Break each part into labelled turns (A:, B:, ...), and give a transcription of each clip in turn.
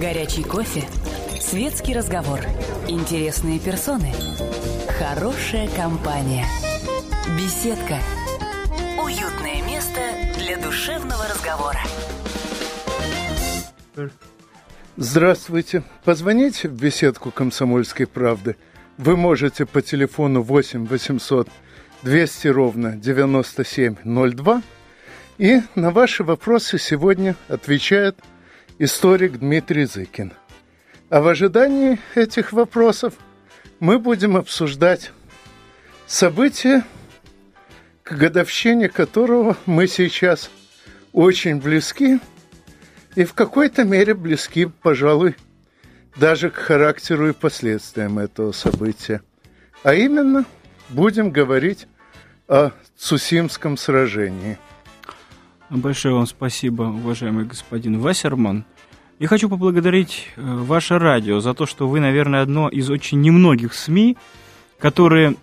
A: Горячий кофе. Светский разговор. Интересные персоны. Хорошая компания. Беседка. Уютное место для душевного разговора.
B: Здравствуйте. Позвоните в беседку «Комсомольской правды». Вы можете по телефону 8 800 200 ровно 9702. И на ваши вопросы сегодня отвечает историк Дмитрий Зыкин. А в ожидании этих вопросов мы будем обсуждать события, к годовщине которого мы сейчас очень близки и в какой-то мере близки, пожалуй, даже к характеру и последствиям этого события. А именно, будем говорить о Цусимском сражении.
C: Большое вам спасибо, уважаемый господин Вассерман. Я хочу поблагодарить э, ваше радио за то, что вы, наверное, одно из очень немногих СМИ, которое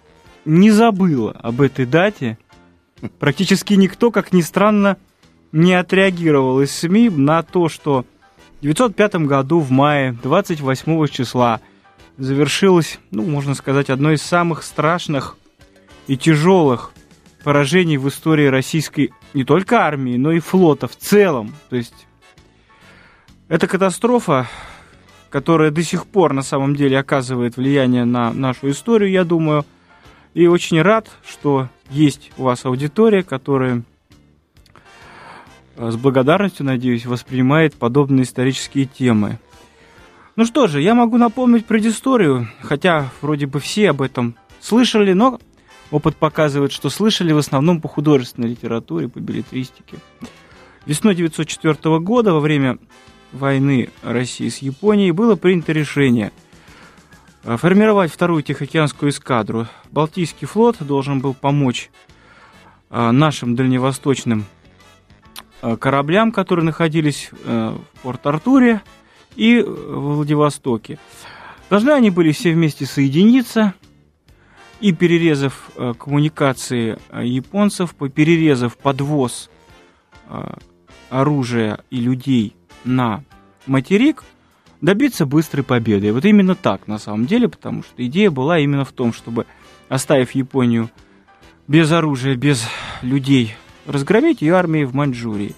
C: не забыло об этой дате. Практически никто, как ни странно, не отреагировал из СМИ на то, что в 1905 году в мае 28 числа завершилось, ну, можно сказать, одно из самых страшных и тяжелых поражений в истории российской не только армии, но и флота в целом. То есть это катастрофа, которая до сих пор на самом деле оказывает влияние на нашу историю, я думаю. И очень рад, что есть у вас аудитория, которая с благодарностью, надеюсь, воспринимает подобные исторические темы. Ну что же, я могу напомнить предысторию, хотя вроде бы все об этом слышали, но опыт показывает, что слышали в основном по художественной литературе, по билетристике. Весной 1904 года, во время войны России с Японией, было принято решение формировать вторую Тихоокеанскую эскадру. Балтийский флот должен был помочь а, нашим дальневосточным Э, кораблям, которые находились э, в Порт-Артуре и в Владивостоке. Должны они были все вместе соединиться и перерезав э, коммуникации японцев, перерезав подвоз оружия и людей на материк, добиться быстрой победы. Вот именно так на самом деле, потому что идея была именно в том, чтобы, оставив Японию без оружия, без людей разгромить ее армии в Маньчжурии.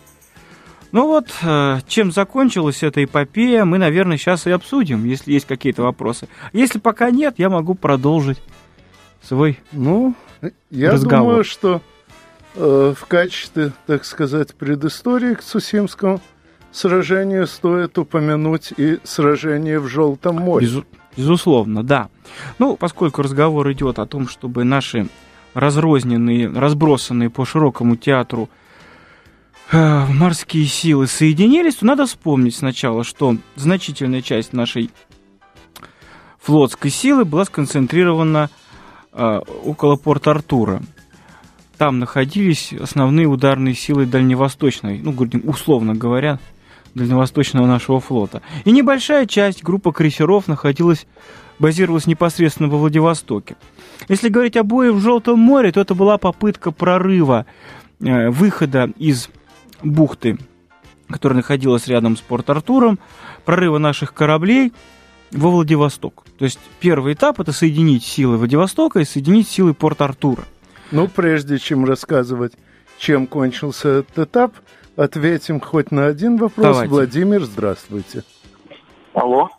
C: Ну вот, э, чем закончилась эта эпопея, мы, наверное, сейчас и обсудим, если есть какие-то вопросы. Если пока нет, я могу продолжить свой
B: Ну, я разговор. думаю, что э, в качестве, так сказать, предыстории к Цусимскому сражению стоит упомянуть и сражение в Желтом море. Без,
C: безусловно, да. Ну, поскольку разговор идет о том, чтобы наши разрозненные, разбросанные по широкому театру э, морские силы соединились, то надо вспомнить сначала, что значительная часть нашей флотской силы была сконцентрирована около порта Артура. Там находились основные ударные силы дальневосточной, ну, условно говоря, дальневосточного нашего флота. И небольшая часть, группа крейсеров, находилась базировалась непосредственно во Владивостоке. Если говорить о бое в Желтом море, то это была попытка прорыва, э, выхода из бухты, которая находилась рядом с Порт-Артуром, прорыва наших кораблей во Владивосток. То есть первый этап это соединить силы Владивостока и соединить силы Порт-Артура.
B: Ну, прежде чем рассказывать, чем кончился этот этап, ответим хоть на один вопрос. Давайте. Владимир, здравствуйте.
D: Алло.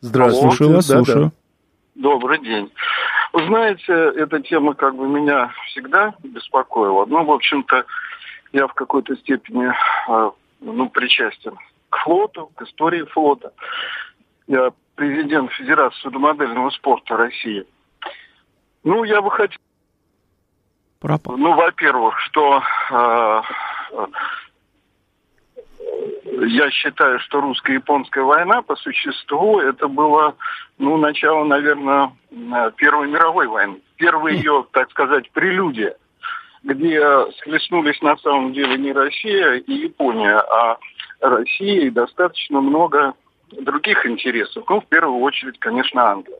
B: Здравствуйте. Слушаю вас,
C: да, слушаю.
D: Да. Добрый день. Вы знаете, эта тема как бы меня всегда беспокоила. Ну, в общем-то, я в какой-то степени а, ну, причастен к флоту, к истории флота. Я президент Федерации судомодельного спорта России. Ну, я бы хотел...
C: Пропал.
D: Ну, во-первых, что э, я считаю, что русско-японская война по существу это было, ну, начало, наверное, Первой мировой войны. Первая ее, так сказать, прелюдия, где схлестнулись на самом деле не Россия и Япония, а Россия и достаточно много других интересов. Ну, в первую очередь, конечно, Англия.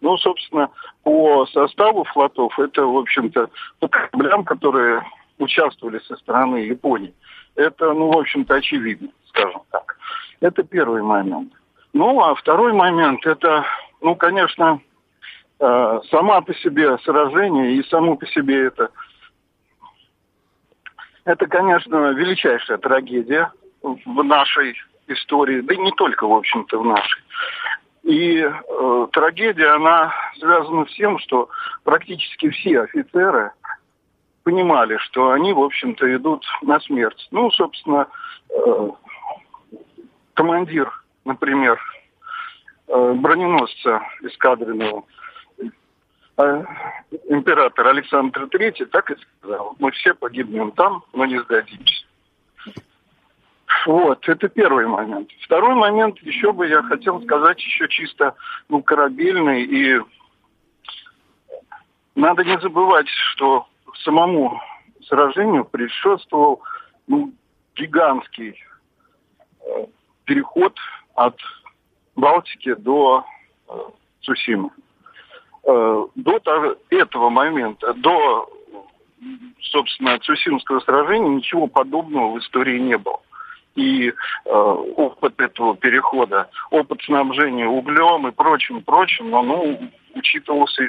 D: Ну, собственно, по составу флотов это, в общем-то, по кораблям, которые участвовали со стороны Японии. Это, ну, в общем-то, очевидно, скажем так. Это первый момент. Ну, а второй момент, это, ну, конечно, э, сама по себе сражение и само по себе это, это, конечно, величайшая трагедия в нашей истории, да и не только, в общем-то, в нашей. И э, трагедия, она связана с тем, что практически все офицеры понимали, что они, в общем-то, идут на смерть. Ну, собственно, э, командир, например, э, броненосца эскадренного, э, император Александр III так и сказал, мы все погибнем там, но не сдадимся. Вот, это первый момент. Второй момент, еще бы я хотел сказать, еще чисто ну, корабельный. И надо не забывать, что самому сражению предшествовал ну, гигантский э, переход от Балтики до э, Цусимы. Э, до того, этого момента, до, собственно, Цусимского сражения ничего подобного в истории не было и э, опыт этого перехода, опыт снабжения углем и прочим, прочим, но ну, учитывался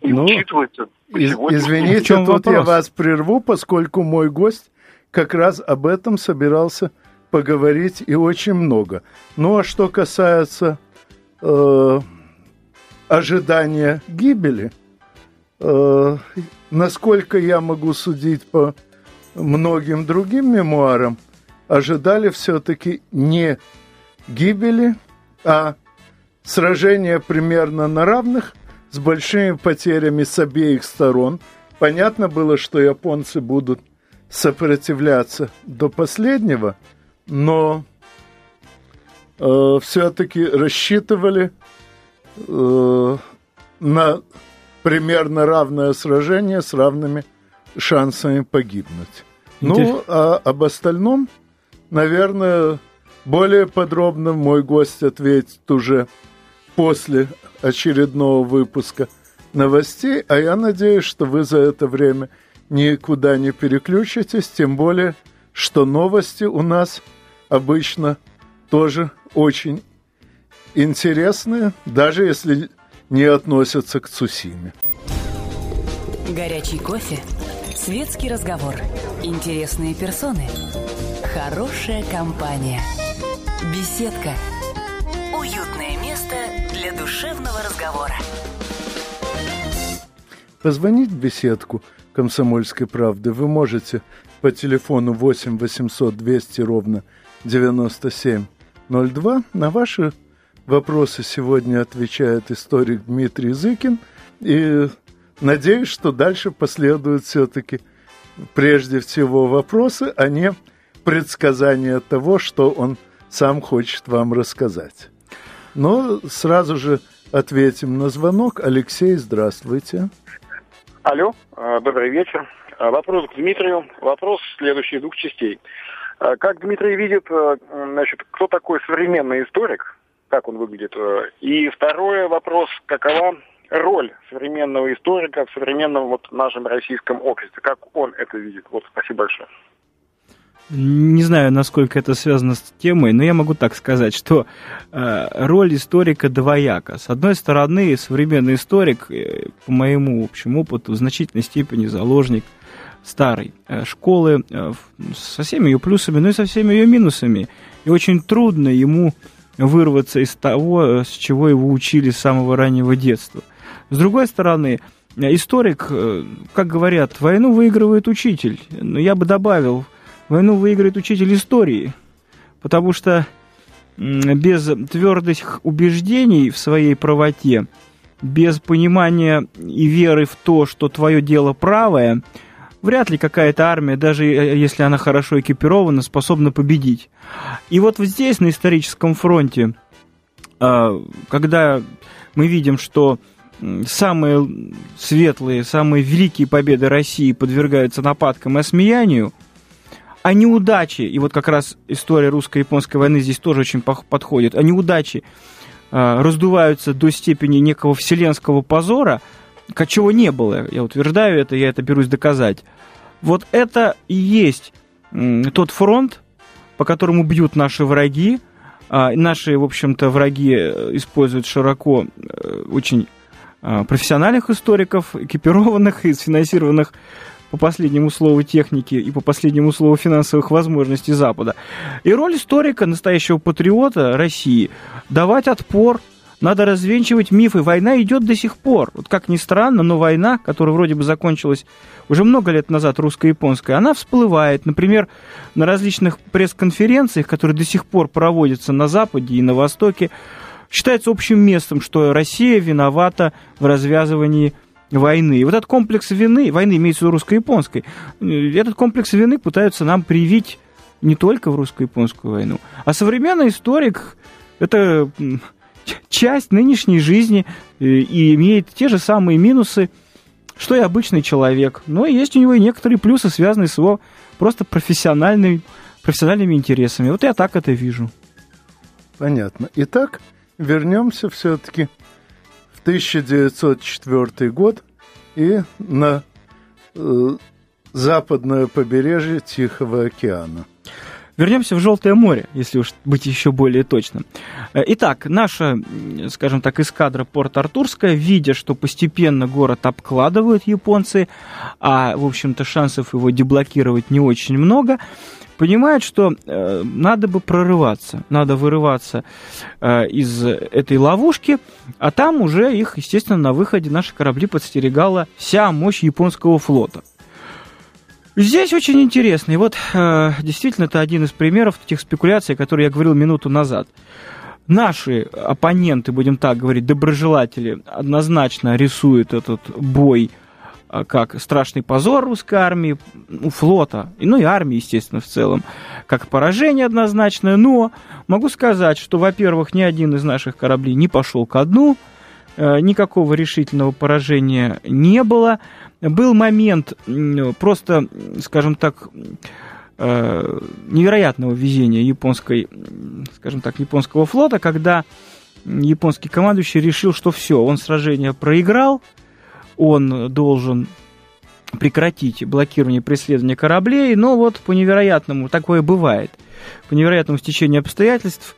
D: и ну, учитывается.
B: Из, извините, тут вопрос? я вас прерву, поскольку мой гость как раз об этом собирался поговорить и очень много. Ну а что касается э, ожидания гибели, э, насколько я могу судить по многим другим мемуарам, ожидали все-таки не гибели, а сражения примерно на равных, с большими потерями с обеих сторон. Понятно было, что японцы будут сопротивляться до последнего, но э, все-таки рассчитывали э, на примерно равное сражение с равными шансами погибнуть. Ну, а об остальном наверное, более подробно мой гость ответит уже после очередного выпуска новостей, а я надеюсь, что вы за это время никуда не переключитесь, тем более, что новости у нас обычно тоже очень интересные, даже если не относятся к Цусиме.
A: Горячий кофе, светский разговор, интересные персоны – Хорошая компания. Беседка. Уютное место для душевного разговора.
B: Позвонить в беседку «Комсомольской правды» вы можете по телефону 8 800 200 ровно 9702. На ваши вопросы сегодня отвечает историк Дмитрий Зыкин. И надеюсь, что дальше последуют все-таки прежде всего вопросы, а не предсказание того, что он сам хочет вам рассказать. Но сразу же ответим на звонок. Алексей, здравствуйте.
E: Алло, а, добрый вечер. А, вопрос к Дмитрию. Вопрос следующий двух частей. А, как Дмитрий видит, значит, кто такой современный историк, как он выглядит? И второй вопрос, какова роль современного историка в современном вот нашем российском обществе, как он это видит? Вот, спасибо большое.
C: Не знаю, насколько это связано с темой, но я могу так сказать, что э, роль историка двояка. С одной стороны, современный историк, э, по моему общему опыту, в значительной степени заложник старой э, школы со всеми ее плюсами, но и со всеми ее минусами. И очень трудно ему вырваться из того, с чего его учили с самого раннего детства. С другой стороны, историк, как говорят, войну выигрывает учитель. Но я бы добавил, Войну выиграет учитель истории, потому что без твердых убеждений в своей правоте, без понимания и веры в то, что твое дело правое, вряд ли какая-то армия, даже э, если она хорошо экипирована, способна победить. И вот здесь, на историческом фронте, а, когда мы видим, что самые светлые, самые великие победы России подвергаются нападкам и осмеянию, а неудачи, и вот как раз история русско-японской войны здесь тоже очень подходит, а неудачи э, раздуваются до степени некого вселенского позора, чего не было, я утверждаю это, я это берусь доказать. Вот это и есть э, тот фронт, по которому бьют наши враги, А, наши, в общем-то, враги используют широко очень профессиональных историков, экипированных и сфинансированных по последнему слову техники и по последнему слову финансовых возможностей Запада. И роль историка, настоящего патриота России, давать отпор надо развенчивать мифы. Война идет до сих пор. Вот как ни странно, но война, которая вроде бы закончилась уже много лет назад, русско-японская, она всплывает. Например, на различных пресс-конференциях, которые до сих пор проводятся на Западе и на Востоке, считается общим местом, что Россия виновата в развязывании войны. И вот этот комплекс вины, войны имеется в виду русско-японской, этот комплекс вины пытаются нам привить не только в русско-японскую войну. А современный историк – это часть нынешней жизни э, и имеет те же самые минусы, что и обычный человек. Но есть у него и некоторые плюсы, связанные с его просто профессиональными, профессиональными интересами. Вот я так это вижу.
B: Понятно. Итак, вернемся все-таки 1904 год и на э, западное побережье Тихого океана.
C: Вернемся в Желтое море, если уж быть еще более точным. Э, итак, наша, скажем так, эскадра Порт-Артурская, видя, что постепенно город обкладывают японцы, а, в общем-то, шансов его деблокировать не очень много, понимают, что э, надо бы прорываться, надо вырываться э, из этой ловушки, а там уже их, естественно, на выходе наши корабли подстерегала вся мощь японского флота. Здесь очень интересно, и вот э, действительно это один из примеров тех спекуляций, о которых я говорил минуту назад. Наши оппоненты, будем так говорить, доброжелатели, однозначно рисуют этот бой – а, как страшный позор русской армии, ну, флота, ну и армии, естественно, в целом, как поражение однозначное. Но могу сказать, что, во-первых, ни один из наших кораблей не пошел ко дну, э, никакого решительного поражения не было. Был момент просто, скажем так, э, невероятного везения японской, скажем так, японского флота, когда японский командующий решил, что все, он сражение проиграл, он должен прекратить блокирование преследования кораблей, но вот по невероятному, такое бывает, по невероятному стечению обстоятельств,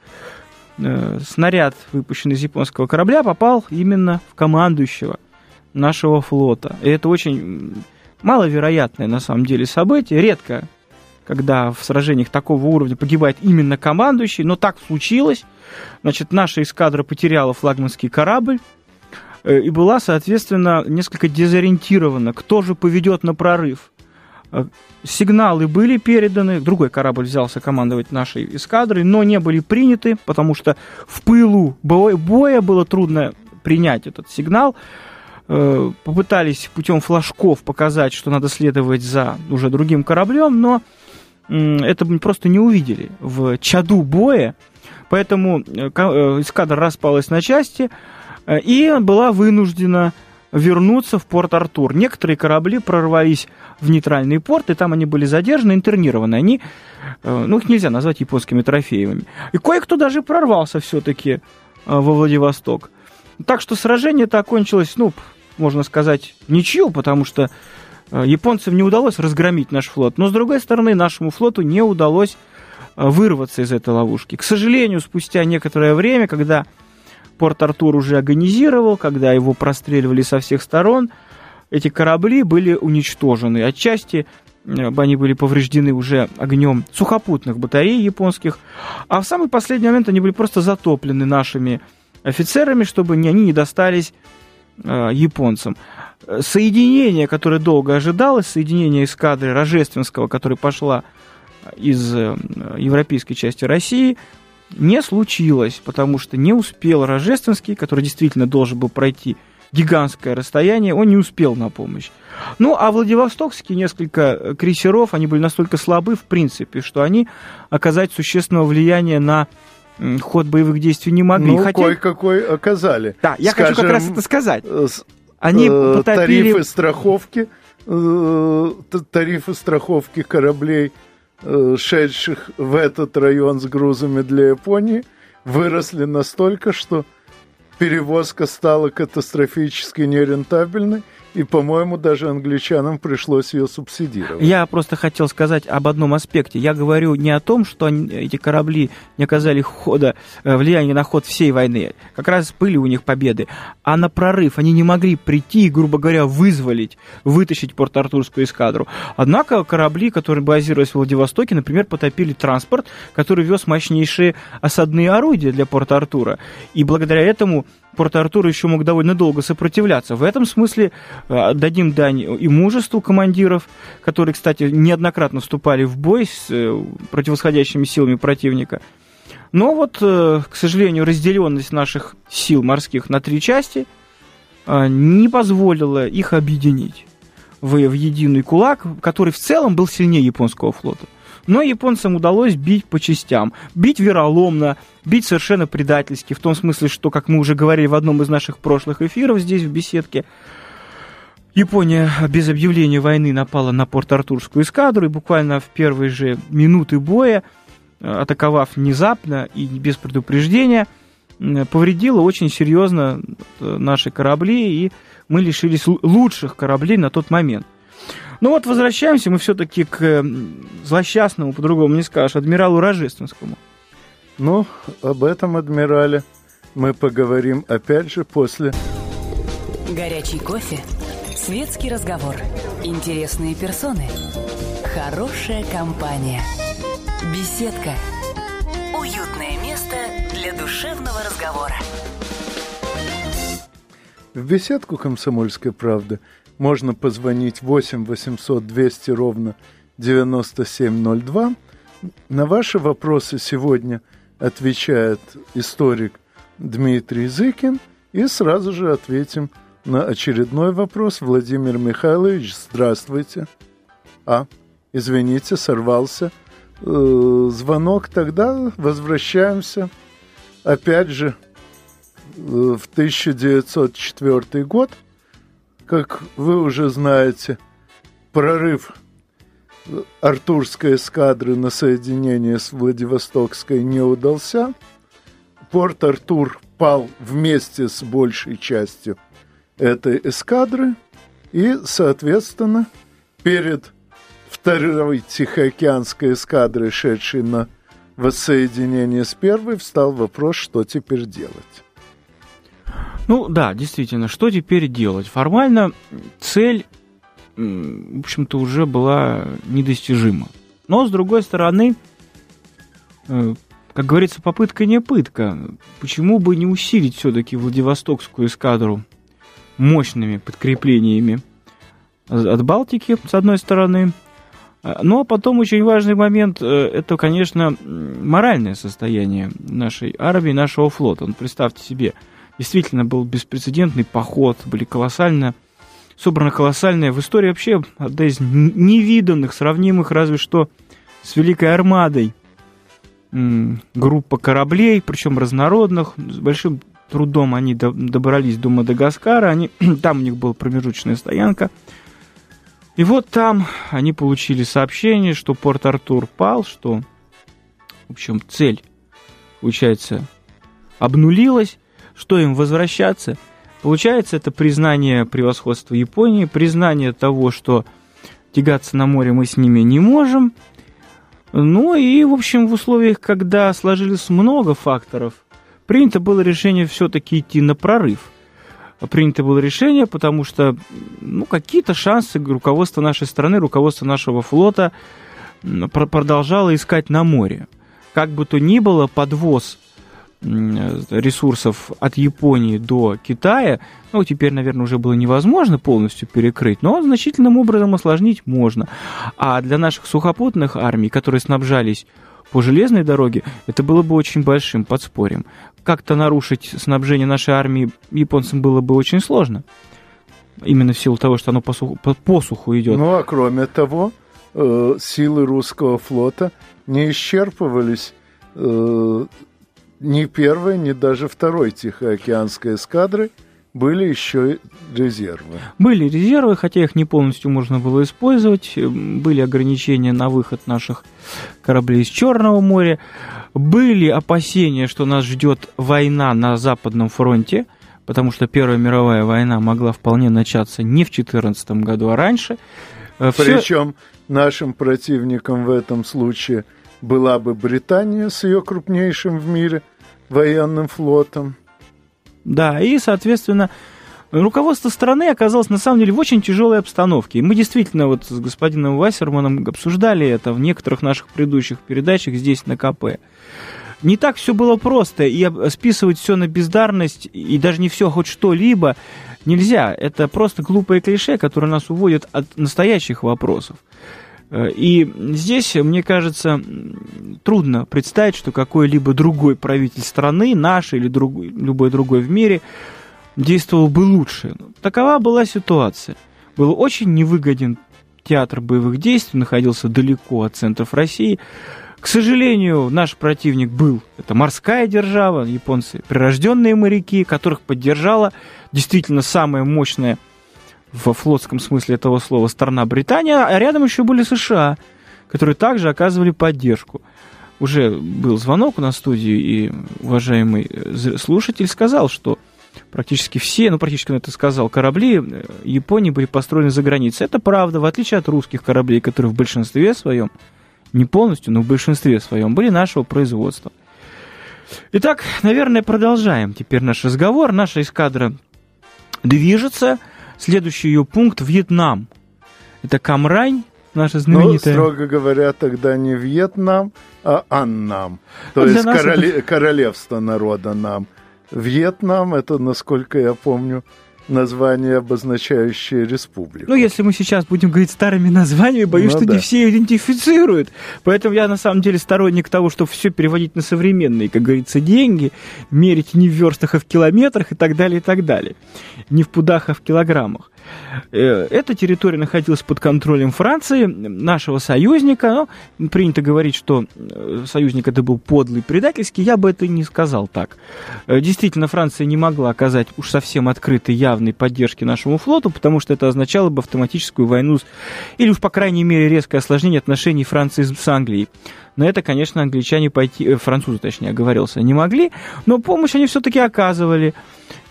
C: э, снаряд, выпущенный из японского корабля, попал именно в командующего нашего флота. И это очень маловероятное на самом деле событие, редко, когда в сражениях такого уровня погибает именно командующий, но так случилось. Значит, наша эскадра потеряла флагманский корабль, Э, и была, соответственно, несколько дезориентирована, кто же поведет на прорыв. Э, сигналы были переданы, другой корабль взялся командовать нашей эскадрой, но не были приняты, потому что в пылу боя было трудно принять этот сигнал. Э, попытались путем флажков показать, что надо следовать за уже другим кораблем, но это просто не увидели в чаду боя, поэтому эскадра распалась на части, Э, и была вынуждена вернуться в порт Артур. Некоторые корабли прорвались в нейтральный порт, и там они были задержаны, интернированы. Они, э, ну, их нельзя назвать японскими трофеями. И кое-кто даже прорвался все-таки э, во Владивосток. Так что сражение это окончилось, ну, можно сказать, ничью, потому что японцам не удалось разгромить наш флот. Но, с другой стороны, нашему флоту не удалось вырваться из этой ловушки. К сожалению, спустя некоторое время, когда Порт-Артур уже агонизировал, когда его простреливали со всех сторон. Эти корабли были уничтожены. Отчасти э, они были повреждены уже огнем сухопутных батарей японских, а в самый последний момент они были просто затоплены нашими офицерами, чтобы они не достались э, японцам. Соединение, которое долго ожидалось, соединение эскадры Рожественского, которая пошла из э, европейской части России, не случилось, потому что не успел Рожественский, который действительно должен был пройти гигантское расстояние, он не успел на помощь. Ну, а Владивостокские несколько э, крейсеров, они были настолько слабы, в принципе, что они оказать существенного влияния на ход боевых действий не могли.
B: Ну, Хотя... кое-какой оказали.
C: Да, я Скажем, хочу как раз это сказать. Они
B: э, потопили... Тарифы страховки, э, тарифы страховки кораблей – Э, шедших в этот район с грузами для Японии, выросли настолько, что перевозка стала катастрофически нерентабельной, и, по-моему, даже англичанам пришлось ее субсидировать.
C: Я просто хотел сказать об одном аспекте. Я говорю не о том, что они, эти корабли не оказали хода, э, влияния на ход всей войны. Как раз были у них победы. А на прорыв они не могли прийти и, грубо говоря, вызволить, вытащить Порт-Артурскую эскадру. Однако корабли, которые базировались в Владивостоке, например, потопили транспорт, который вез мощнейшие осадные орудия для Порт-Артура. И благодаря этому Порт-Артур еще мог довольно долго сопротивляться. В этом смысле э, дадим дань и мужеству командиров, которые, кстати, неоднократно вступали в бой с э, противосходящими силами противника. Но вот, э, к сожалению, разделенность наших сил морских на три части не позволила их объединить в, в единый кулак, который в целом был сильнее японского флота. Но японцам удалось бить по частям. Бить вероломно, бить совершенно предательски, в том смысле, что, как мы уже говорили в одном из наших прошлых эфиров здесь, в беседке, Япония без объявления войны напала на Порт-Артурскую эскадру и буквально в первые же минуты боя, э, атаковав внезапно и без предупреждения, повредила очень серьезно э, наши корабли, и мы лишились лучших кораблей на тот момент. Ну вот возвращаемся мы все-таки к злосчастному, по-другому не скажешь, адмиралу Рожественскому.
B: Ну, об этом адмирале мы поговорим опять же после...
A: Горячий кофе, светский разговор, интересные персоны, хорошая компания, беседка, уютное место для душевного разговора.
B: В беседку «Комсомольской правды» можно позвонить 8 800 200 ровно 9702. На ваши вопросы сегодня отвечает историк Дмитрий Зыкин. И сразу же ответим на очередной вопрос. Владимир Михайлович, здравствуйте. А, извините, сорвался э, звонок. Тогда возвращаемся опять же э, в 1904 год – как вы уже знаете, прорыв Артурской эскадры на соединение с Владивостокской не удался. Порт Артур пал вместе с большей частью этой эскадры, и, соответственно, перед второй Тихоокеанской эскадрой, шедшей на воссоединение с первой, встал вопрос, что теперь делать.
C: Ну да, действительно, что теперь делать? Формально цель, в общем-то, уже была недостижима. Но, с другой стороны, э, как говорится, попытка не пытка. Почему бы не усилить все-таки Владивостокскую эскадру мощными подкреплениями от Балтики, с одной стороны. Ну, а потом очень важный момент, э, это, конечно, моральное состояние нашей армии, нашего флота. Ну, представьте себе, Действительно, был беспрецедентный поход, были колоссально собрана колоссальная в истории вообще одна из невиданных, сравнимых разве что с Великой Армадой группа кораблей, причем разнородных, с большим трудом они добрались до Мадагаскара, они, там у них была промежуточная стоянка. И вот там они получили сообщение, что Порт-Артур пал, что, в общем, цель, получается, обнулилась, что им возвращаться? Получается, это признание превосходства Японии, признание того, что тягаться на море мы с ними не можем. Ну и, в общем, в условиях, когда сложились много факторов, принято было решение все-таки идти на прорыв. Принято было решение, потому что ну, какие-то шансы руководство нашей страны, руководство нашего флота продолжало искать на море. Как бы то ни было, подвоз ресурсов от Японии до Китая, ну, теперь, наверное, уже было невозможно полностью перекрыть, но значительным образом осложнить можно. А для наших сухопутных армий, которые снабжались по железной дороге, это было бы очень большим подспорьем. Как-то нарушить снабжение нашей армии японцам было бы очень сложно. Именно в силу того, что оно по суху, по, по суху идет.
B: Ну, а кроме того, э, силы русского флота не исчерпывались э, ни первой, ни даже второй Тихоокеанской эскадры были еще резервы.
C: Были резервы, хотя их не полностью можно было использовать. Были ограничения на выход наших кораблей из Черного моря. Были опасения, что нас ждет война на Западном фронте. потому что Первая мировая война могла вполне начаться не в 14 году, а раньше.
B: Э. Причем нашим противником в этом случае была бы Британия с ее крупнейшим в мире военным флотом.
C: Да, и, соответственно, руководство страны оказалось на самом деле в очень тяжелой обстановке. И мы действительно вот с господином Вассерманом обсуждали это в некоторых наших предыдущих передачах здесь на КП. Не так все было просто, и списывать все на бездарность, и даже не все, а хоть что-либо, нельзя. Это просто глупые клише, которые нас уводят от настоящих вопросов. Э, и здесь, мне кажется, трудно представить, что какой-либо другой правитель страны, наш или другой, любой другой в мире, действовал бы лучше. Такова была ситуация. Был очень невыгоден театр боевых действий, находился далеко от центров России. К сожалению, наш противник был, это морская держава, японцы, прирожденные моряки, которых поддержала действительно самая мощная во флотском смысле этого слова страна Британия, а рядом еще были США, которые также оказывали поддержку. Уже был звонок у нас в студии, и уважаемый э, слушатель сказал, что практически все, ну, практически он это сказал, корабли э, Японии были построены за границей. Это правда, в отличие от русских кораблей, которые в большинстве своем, не полностью, но в большинстве своем, были нашего производства. Итак, наверное, продолжаем теперь наш разговор. Наша эскадра движется. Следующий ее пункт – Вьетнам. Это Камрань, наша знаменитая.
B: Ну, строго говоря, тогда не Вьетнам, а Аннам. То ну, есть короле... это... королевство народа нам. Вьетнам, это, насколько я помню, название, обозначающее республику.
C: Ну, если мы сейчас будем говорить старыми названиями, боюсь, ну, что да. не все идентифицируют. Поэтому я, на самом деле, сторонник того, чтобы все переводить на современные, как говорится, деньги, мерить не в верстах, а в километрах и так далее, и так далее. Не в пудах, а в килограммах. Э, эта территория находилась под контролем Франции, нашего союзника. Но принято говорить, что э, союзник это был подлый, предательский. Я бы это не сказал так. Э, действительно, Франция не могла оказать уж совсем открытой, явной поддержки нашему флоту, потому что это означало бы автоматическую войну, или уж, по крайней мере, резкое осложнение отношений Франции с Англией. На это, конечно, англичане пойти, французы, точнее, оговорился, не могли, но помощь они все-таки оказывали.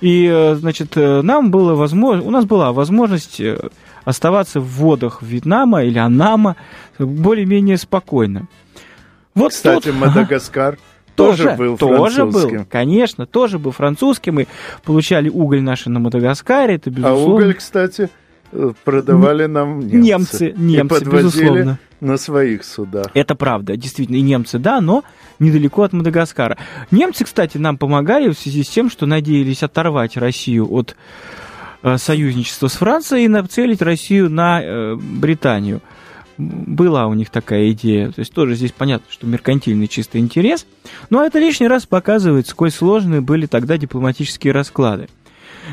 C: И, э, значит, э, нам было возможно, у нас была возможность э, оставаться в водах Вьетнама или Анама более-менее спокойно.
B: Вот Кстати, тут... Мадагаскар тоже, тоже был
C: тоже был, конечно, тоже был французским. Мы получали уголь наши на Мадагаскаре, это безусловно.
B: А уголь, кстати, продавали нам немцы.
C: Немцы, немцы, и безусловно.
B: на своих судах.
C: Это правда, действительно, и немцы, да, но недалеко от Мадагаскара. Немцы, кстати, нам помогали в связи с тем, что надеялись оторвать Россию от э, союзничества с Францией и нацелить Россию на э, Британию. Была у них такая идея. То есть тоже здесь понятно, что меркантильный чистый интерес. Но это лишний раз показывает, сколь сложные были тогда дипломатические расклады.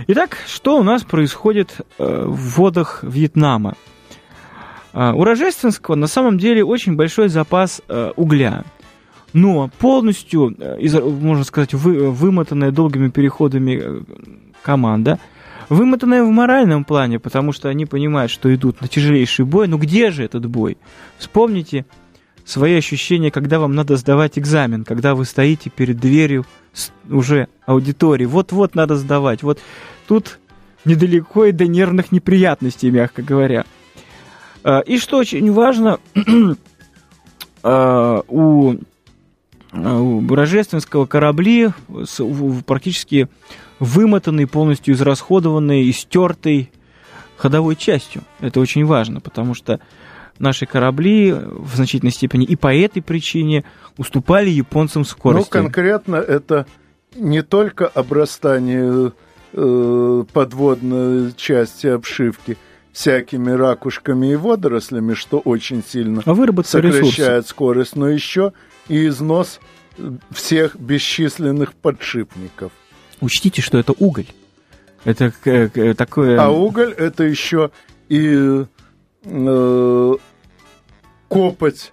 C: Итак, что у нас происходит э, в водах Вьетнама? Э, у Рожественского на самом деле очень большой запас э, угля. Но полностью, можно сказать, вы, вымотанная долгими переходами команда, вымотанная в моральном плане, потому что они понимают, что идут на тяжелейший бой. Но где же этот бой? Вспомните свои ощущения, когда вам надо сдавать экзамен, когда вы стоите перед дверью уже аудитории. Вот-вот надо сдавать. Вот тут недалеко и до нервных неприятностей, мягко говоря. А, и что очень важно, а, у, у рождественского корабли практически вымотанный, полностью израсходованный, истертый ходовой частью. Это очень важно, потому что наши корабли в значительной степени и по этой причине уступали японцам скорости.
B: Ну, конкретно это не только обрастание э, подводной части обшивки всякими ракушками и водорослями, что очень сильно
C: а
B: сокращает
C: ресурсы.
B: скорость, но еще и износ всех бесчисленных подшипников.
C: Учтите, что это уголь. Это такое...
B: А уголь это еще и э, копоть,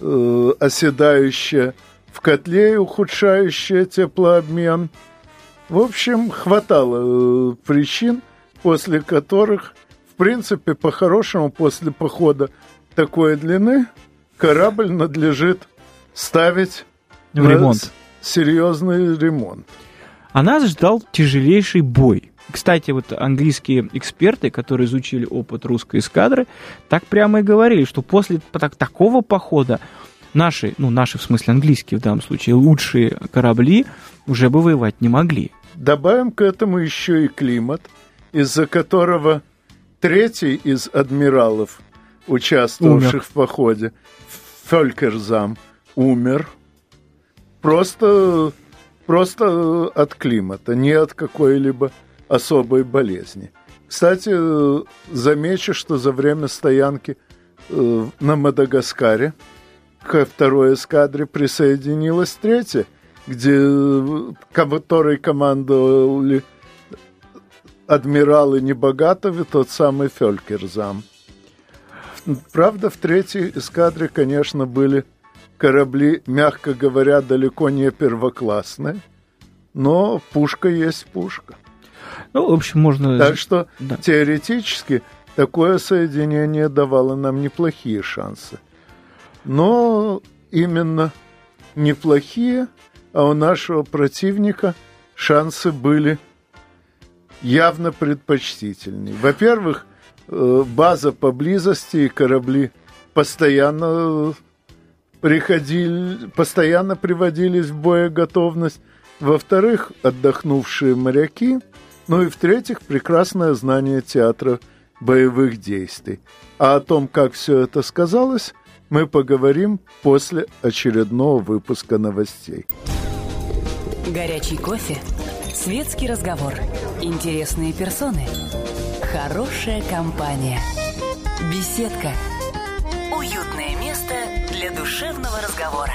B: э, оседающая в котле и ухудшающая теплообмен. В общем, хватало э, причин, после которых, в принципе, по-хорошему, после похода такой длины, корабль надлежит ставить
C: в ремонт.
B: серьезный ремонт.
C: А нас ждал тяжелейший бой. Кстати, вот английские эксперты, которые изучили опыт русской эскадры, так прямо и говорили, что после так, такого похода наши, ну наши в смысле английские в данном случае, лучшие корабли уже бы воевать не могли.
B: Добавим к этому еще и климат, из-за которого третий из адмиралов, участвовавших умер. в походе, Фелькерзам, умер. Просто, просто от климата, не от какой-либо особой болезни. Кстати, замечу, что за время стоянки э, на Мадагаскаре ко второй эскадре присоединилась третья, где, которой командовали адмиралы Небогатовы, тот самый Фелькерзам. Правда, в третьей эскадре, конечно, были корабли, мягко говоря, далеко не первоклассные, но пушка есть пушка.
C: Ну, в общем, можно...
B: Так что да. теоретически такое соединение давало нам неплохие шансы. Но именно неплохие, а у нашего противника шансы были явно предпочтительнее. Во-первых, э, база поблизости и корабли постоянно приходили, постоянно приводились в боеготовность. Во-вторых, отдохнувшие моряки – ну и в-третьих, прекрасное знание театра боевых действий. А о том, как все это сказалось, мы поговорим после очередного выпуска новостей.
A: Горячий кофе, светский разговор, интересные персоны, хорошая компания, беседка, уютное место для душевного разговора.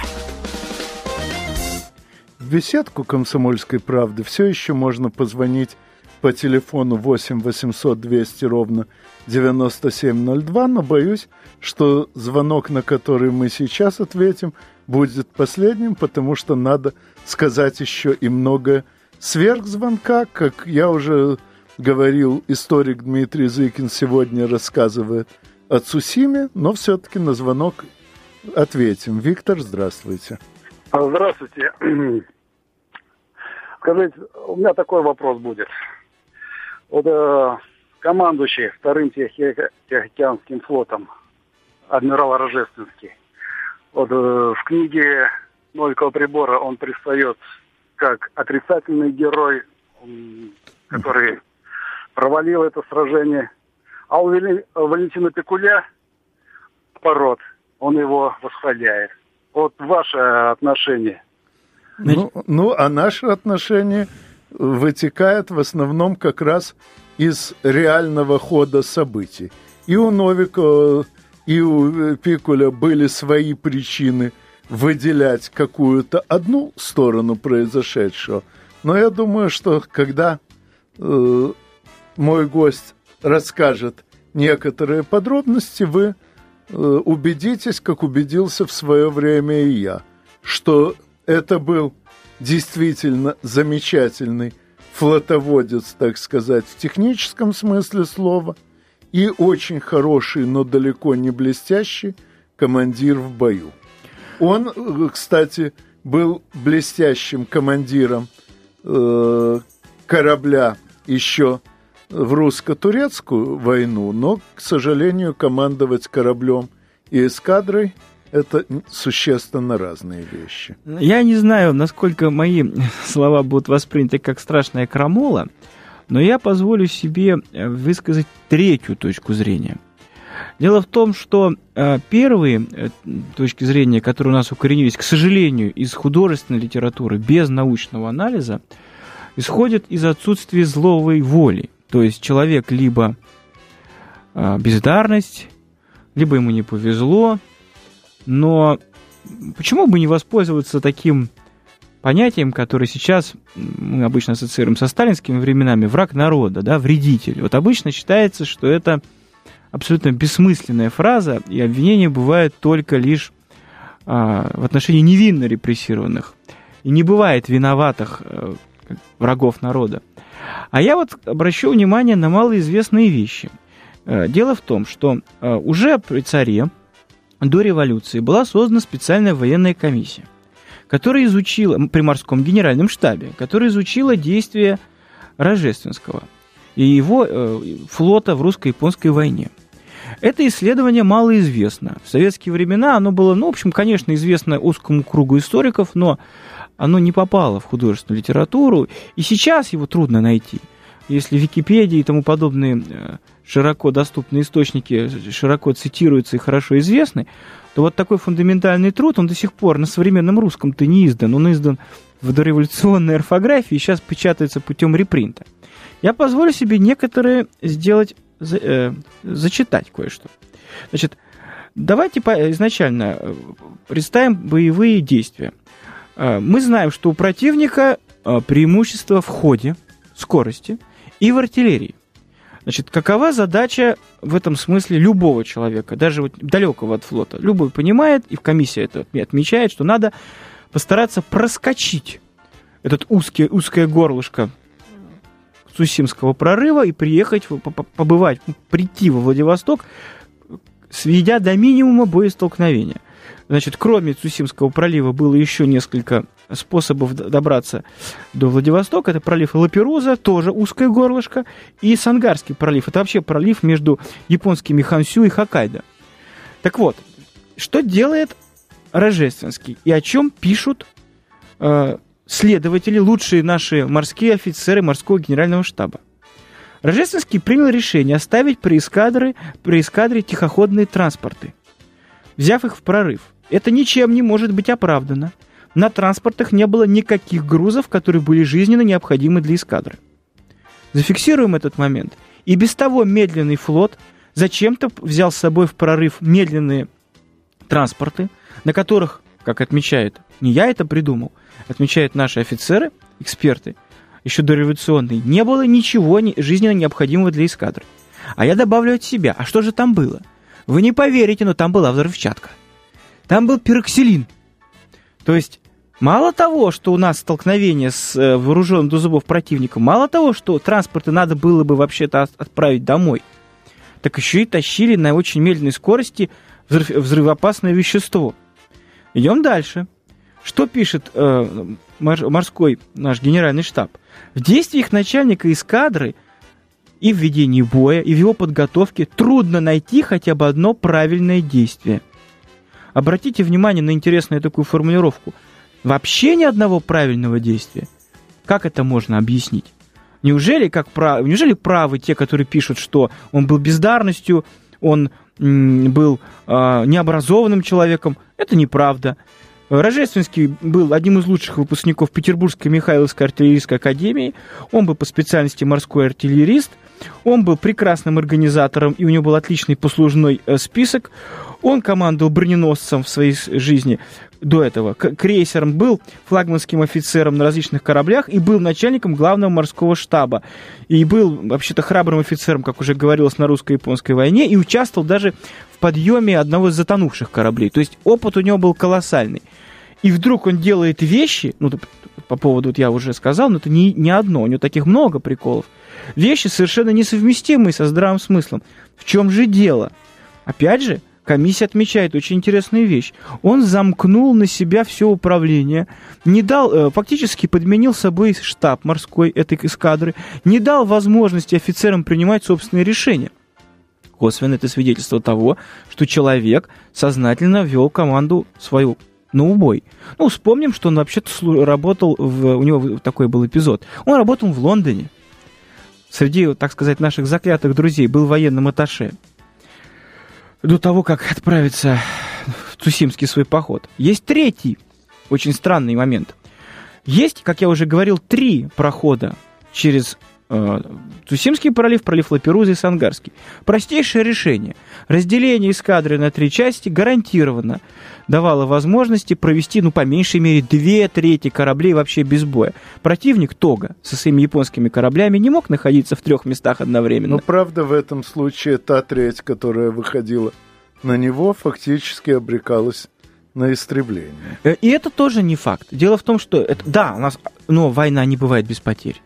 B: В беседку «Комсомольской правды» все еще можно позвонить по телефону 8 800 200 ровно 9702, но боюсь, что звонок, на который мы сейчас ответим, будет последним, потому что надо сказать еще и многое сверх звонка, как я уже говорил, историк Дмитрий Зыкин сегодня рассказывает о Цусиме, но все-таки на звонок ответим. Виктор, здравствуйте.
E: Здравствуйте. Скажите, у меня такой вопрос будет вот э, командующий вторым Тихоокеанским флотом адмирал Рожественский. Вот э, в книге Новикова прибора он предстает как отрицательный герой, который провалил это сражение. А у Валентина Пекуля пород, он его восхваляет. Вот ваше отношение.
B: Ну, ну, а наше отношение вытекает в основном как раз из реального хода событий. И у Новикова, и у Пикуля были свои причины выделять какую-то одну сторону произошедшего. Но я думаю, что когда э, мой гость расскажет некоторые подробности, вы э, убедитесь, как убедился в свое время и я, что это был действительно замечательный флотоводец, так сказать, в техническом смысле слова, и очень хороший, но далеко не блестящий командир в бою. Он, кстати, был блестящим командиром э, корабля еще в русско-турецкую войну, но, к сожалению, командовать кораблем и эскадрой – это существенно разные вещи.
C: Я не знаю, насколько мои слова будут восприняты как страшная крамола, но я позволю себе э, высказать третью точку зрения. Дело в том, что э, первые э, точки зрения, которые у нас укоренились, к сожалению, из художественной литературы без научного анализа, исходят из отсутствия зловой воли. То есть человек либо бездарность, либо ему не повезло, но почему бы не воспользоваться таким понятием, которое сейчас мы обычно ассоциируем со сталинскими временами, враг народа, да, вредитель. Вот обычно считается, что это абсолютно бессмысленная фраза, и обвинения бывают только лишь а, в отношении невинно репрессированных. И не бывает виноватых а, врагов народа. А я вот обращу внимание на малоизвестные вещи. А, дело в том, что а, уже при царе до революции была создана специальная военная комиссия, которая изучила, при морском генеральном штабе, которая изучила действия Рожественского и его э, флота в русско-японской войне. Это исследование малоизвестно. В советские времена оно было, ну, в общем, конечно, известно узкому кругу историков, но оно не попало в художественную литературу, и сейчас его трудно найти. Если Википедия и тому подобные э, широко доступные источники широко цитируются и хорошо известны, то вот такой фундаментальный труд, он до сих пор на современном русском-то не издан. Он издан в дореволюционной орфографии и сейчас печатается путем репринта. Я позволю себе некоторые сделать, э, зачитать кое-что. Значит, давайте изначально э, представим боевые действия. Э, мы знаем, что у противника э, преимущество в ходе, скорости и в артиллерии. Значит, какова задача в этом смысле любого человека, даже вот далекого от флота? Любой понимает, и в комиссии это отмечает, что надо постараться проскочить этот узкий, узкое горлышко Сусимского прорыва и приехать, побывать, прийти во Владивосток, сведя до минимума боестолкновения. Значит, кроме Цусимского пролива было еще несколько способов добраться до Владивостока. Это пролив Лаперуза, тоже узкое горлышко, и Сангарский пролив. Это вообще пролив между японскими Хансю и Хоккайдо. Так вот, что делает Рожественский и о чем пишут э, следователи, лучшие наши морские офицеры морского генерального штаба. Рожественский принял решение оставить при эскадре, при эскадре тихоходные транспорты, взяв их в прорыв. Это ничем не может быть оправдано. На транспортах не было никаких грузов, которые были жизненно необходимы для эскадры. Зафиксируем этот момент. И без того медленный флот зачем-то взял с собой в прорыв медленные транспорты, на которых, как отмечают, не я это придумал, отмечают наши офицеры, эксперты, еще дореволюционные, не было ничего жизненно необходимого для эскадры. А я добавлю от себя, а что же там было? Вы не поверите, но там была взрывчатка. Там был пироксилин. То есть, мало того, что у нас столкновение с э, вооруженным до зубов противником, мало того, что транспорты надо было бы вообще-то отправить домой, так еще и тащили на очень медленной скорости взрыв, взрывоопасное вещество. Идем дальше. Что пишет э, морской наш генеральный штаб? В действиях начальника эскадры и в ведении боя, и в его подготовке трудно найти хотя бы одно правильное действие. Обратите внимание на интересную такую формулировку. Вообще ни одного правильного действия. Как это можно объяснить? Неужели, как прав... Неужели правы те, которые пишут, что он был бездарностью, он был э, необразованным человеком? Это неправда. Рожественский был одним из лучших выпускников Петербургской Михайловской артиллерийской академии. Он был по специальности морской артиллерист. Он был прекрасным организатором, и у него был отличный послужной э, список. Он командовал броненосцем в своей жизни до этого. Крейсером был флагманским офицером на различных кораблях и был начальником главного морского штаба. И был вообще-то храбрым офицером, как уже говорилось, на русско-японской войне, и участвовал даже в подъеме одного из затонувших кораблей. То есть опыт у него был колоссальный и вдруг он делает вещи, ну, по поводу, вот я уже сказал, но это не, не одно, у него таких много приколов, вещи совершенно несовместимые со здравым смыслом. В чем же дело? Опять же, комиссия отмечает очень интересную вещь. Он замкнул на себя все управление, не дал, э, фактически подменил собой штаб морской этой эскадры, не дал возможности офицерам принимать собственные решения. Косвенно это свидетельство того, что человек сознательно вел команду свою на убой. Ну, вспомним, что он вообще-то работал, в, у него такой был эпизод. Он работал в Лондоне. Среди, так сказать, наших заклятых друзей был военным аташе. До того, как отправиться в Цусимский свой поход. Есть третий, очень странный момент. Есть, как я уже говорил, три прохода через э, Цусимский пролив, пролив Лаперуза и Сангарский. Простейшее решение. Разделение эскадры на три части гарантированно давало возможности провести, ну, по меньшей мере, две трети кораблей вообще без боя. Противник Тога со своими японскими кораблями не мог находиться в трех местах одновременно.
B: Но правда в этом случае та треть, которая выходила на него, фактически обрекалась на истребление.
C: Э, и это тоже не факт. Дело в том, что это, да, у нас, но война не бывает без потерь.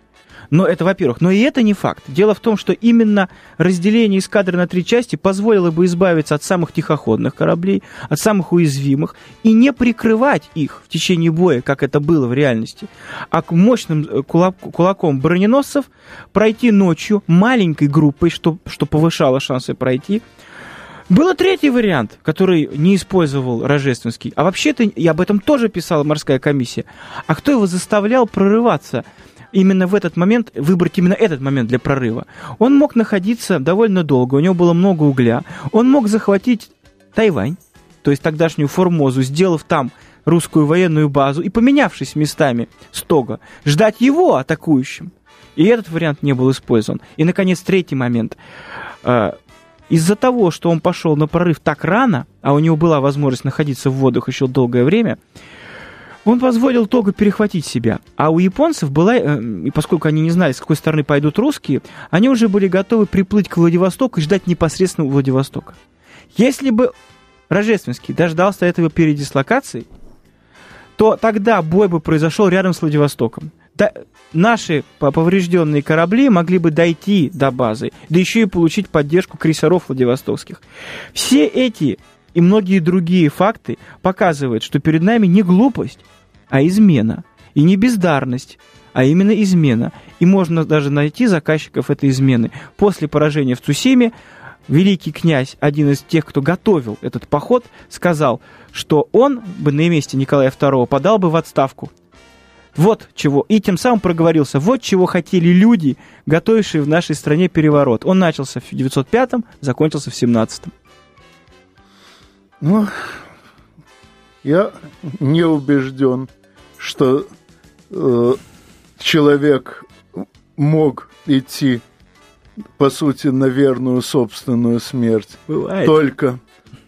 C: Но это, во-первых. Но и это не факт. Дело в том, что именно разделение эскадры на три части позволило бы избавиться от самых тихоходных кораблей, от самых уязвимых, и не прикрывать их в течение боя, как это было в реальности, а к мощным э, кулаком броненосцев пройти ночью маленькой группой, что, что повышало шансы пройти, был третий вариант, который не использовал Рожественский. А вообще-то, и об этом тоже писала морская комиссия. А кто его заставлял прорываться именно в этот момент, выбрать именно этот момент для прорыва? Он мог находиться довольно долго, у него было много угля. Он мог захватить Тайвань, то есть тогдашнюю Формозу, сделав там русскую военную базу и поменявшись местами стога, ждать его атакующим. И этот вариант не был использован. И, наконец, третий момент. Из-за того, что он пошел на прорыв так рано, а у него была возможность находиться в водах еще долгое время, он позволил Того перехватить себя. А у японцев была, э, и поскольку они не знали, с какой стороны пойдут русские, они уже были готовы приплыть к Владивостоку и ждать непосредственно у Владивостока. Если бы Рожественский дождался этого передислокации, то тогда бой бы произошел рядом с Владивостоком да, наши поврежденные корабли могли бы дойти до базы, да еще и получить поддержку крейсеров Владивостокских. Все эти и многие другие факты показывают, что перед нами не глупость, а измена. И не бездарность, а именно измена. И можно даже найти заказчиков этой измены. После поражения в Цусиме великий князь, один из тех, кто готовил этот поход, сказал, что он бы на месте Николая II подал бы в отставку. Вот чего. И тем самым проговорился. Вот чего хотели люди, готовившие в нашей стране переворот. Он начался в 905-м, закончился в 17-м.
B: Ну, я не убежден, что э, человек мог идти, по сути, на верную собственную смерть Бывает. только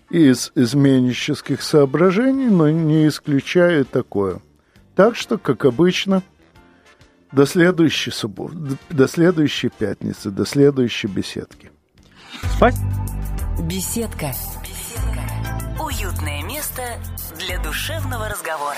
B: из изменнических соображений, но не исключаю такое. Так что, как обычно, до следующей субботы, до следующей пятницы, до следующей беседки.
C: Спать?
A: Беседка. Беседка. Уютное место для душевного разговора.